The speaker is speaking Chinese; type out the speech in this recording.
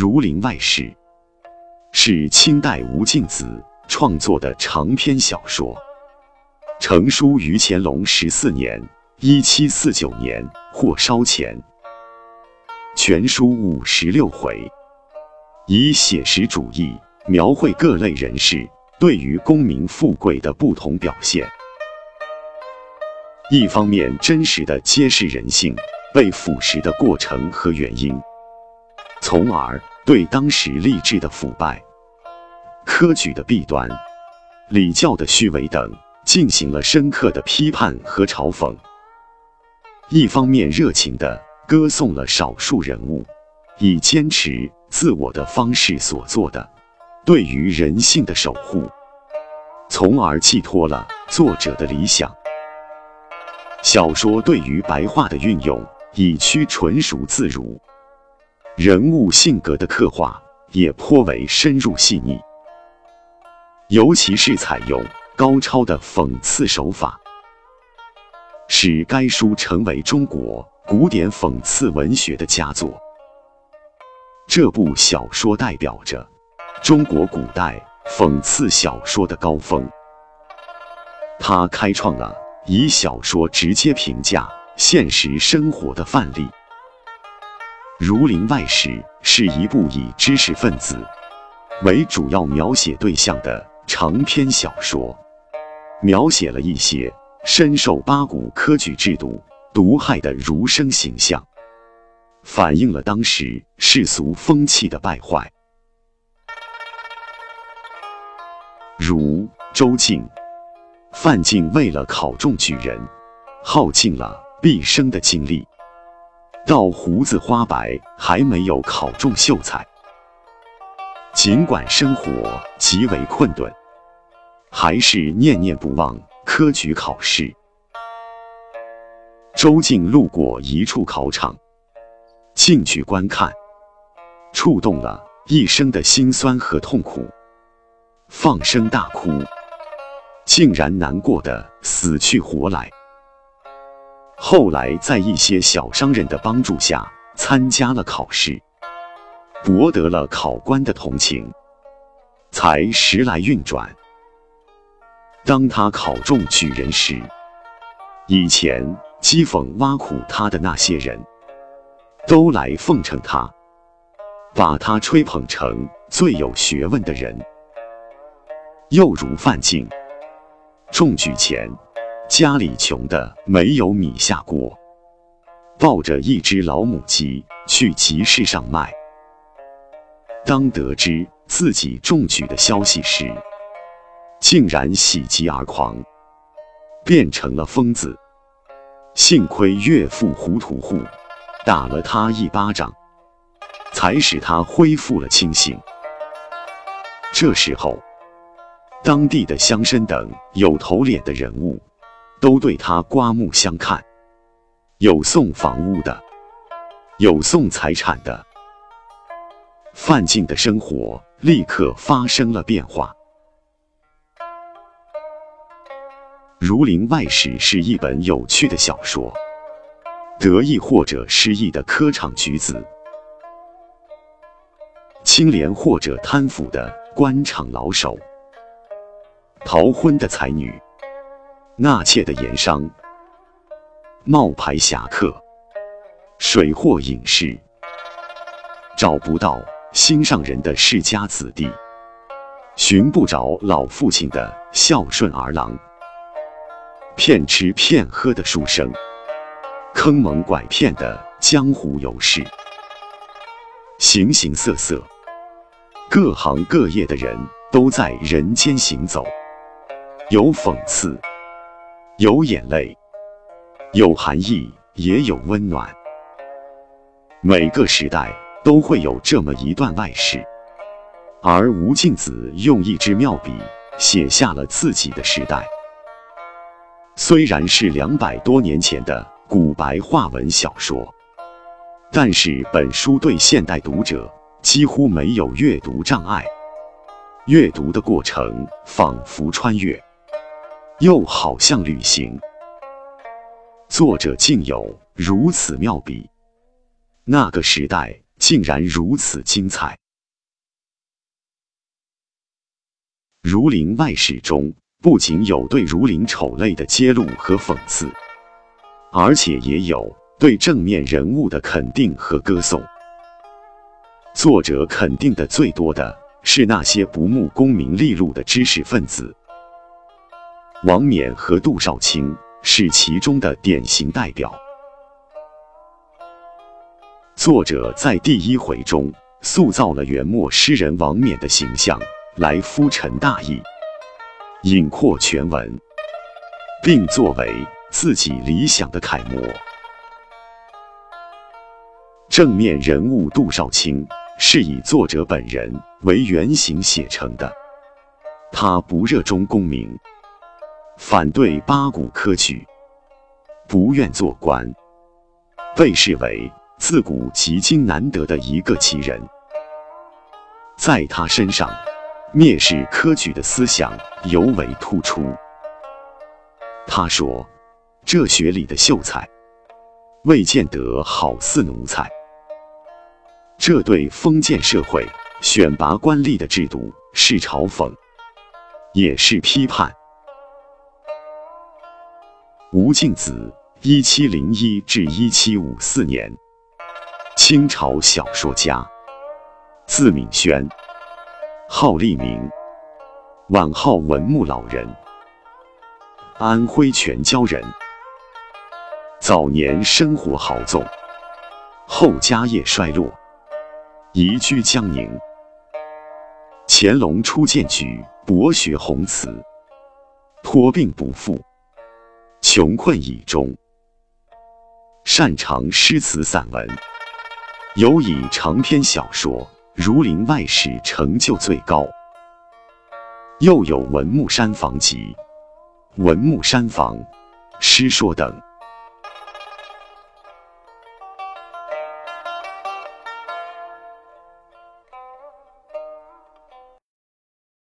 儒林外史》是清代吴敬梓创作的长篇小说，成书于乾隆十四年（一七四九年）或稍前。全书五十六回，以写实主义描绘各类人士对于功名富贵的不同表现。一方面，真实的揭示人性被腐蚀的过程和原因，从而对当时吏治的腐败、科举的弊端、礼教的虚伪等进行了深刻的批判和嘲讽；一方面，热情地歌颂了少数人物以坚持自我的方式所做的对于人性的守护，从而寄托了作者的理想。小说对于白话的运用已趋纯熟自如，人物性格的刻画也颇为深入细腻，尤其是采用高超的讽刺手法，使该书成为中国古典讽刺文学的佳作。这部小说代表着中国古代讽刺小说的高峰，它开创了。以小说直接评价现实生活的范例，《儒林外史》是一部以知识分子为主要描写对象的长篇小说，描写了一些深受八股科举制度毒害的儒生形象，反映了当时世俗风气的败坏。如周敬。范进为了考中举人，耗尽了毕生的精力，到胡子花白还没有考中秀才。尽管生活极为困顿，还是念念不忘科举考试。周敬路过一处考场，进去观看，触动了一生的辛酸和痛苦，放声大哭。竟然难过的死去活来。后来在一些小商人的帮助下，参加了考试，博得了考官的同情，才时来运转。当他考中举人时，以前讥讽挖苦他的那些人，都来奉承他，把他吹捧成最有学问的人。又如范进。中举前，家里穷的没有米下锅，抱着一只老母鸡去集市上卖。当得知自己中举的消息时，竟然喜极而狂，变成了疯子。幸亏岳父胡屠户打了他一巴掌，才使他恢复了清醒。这时候。当地的乡绅等有头脸的人物，都对他刮目相看，有送房屋的，有送财产的。范进的生活立刻发生了变化。《儒林外史》是一本有趣的小说，得意或者失意的科场举子，清廉或者贪腐的官场老手。逃婚的才女，纳妾的盐商，冒牌侠客，水货隐士，找不到心上人的世家子弟，寻不着老父亲的孝顺儿郎，骗吃骗喝的书生，坑蒙拐骗的江湖游士，形形色色，各行各业的人都在人间行走。有讽刺，有眼泪，有寒意，也有温暖。每个时代都会有这么一段外史，而吴敬梓用一支妙笔写下了自己的时代。虽然是两百多年前的古白话文小说，但是本书对现代读者几乎没有阅读障碍，阅读的过程仿佛穿越。又好像旅行，作者竟有如此妙笔。那个时代竟然如此精彩。《儒林外史》中不仅有对儒林丑类的揭露和讽刺，而且也有对正面人物的肯定和歌颂。作者肯定的最多的是那些不慕功名利禄的知识分子，王冕和杜少卿是其中的典型代表。作者在第一回中塑造了元末诗人王冕的形象，来敷陈大义，引括全文，并作为自己理想的楷模。正面人物杜少卿。是以作者本人为原型写成的。他不热衷功名，反对八股科举，不愿做官，被视为自古极今难得的一个奇人。在他身上，蔑视科举的思想尤为突出。他说：“这学里的秀才，未见得好似奴才。”这对封建社会选拔官吏的制度是嘲讽，也是批判。吴敬梓（一七零一至一七五四年），清朝小说家，字敏轩，号立明，晚号文穆老人，安徽全椒人。早年生活豪纵，后家业衰落。移居江宁，乾隆初荐举博学宏词，托病不复，穷困以终。擅长诗词散文，尤以长篇小说《儒林外史》成就最高。又有《文木山房集》《文木山房》《诗说》等。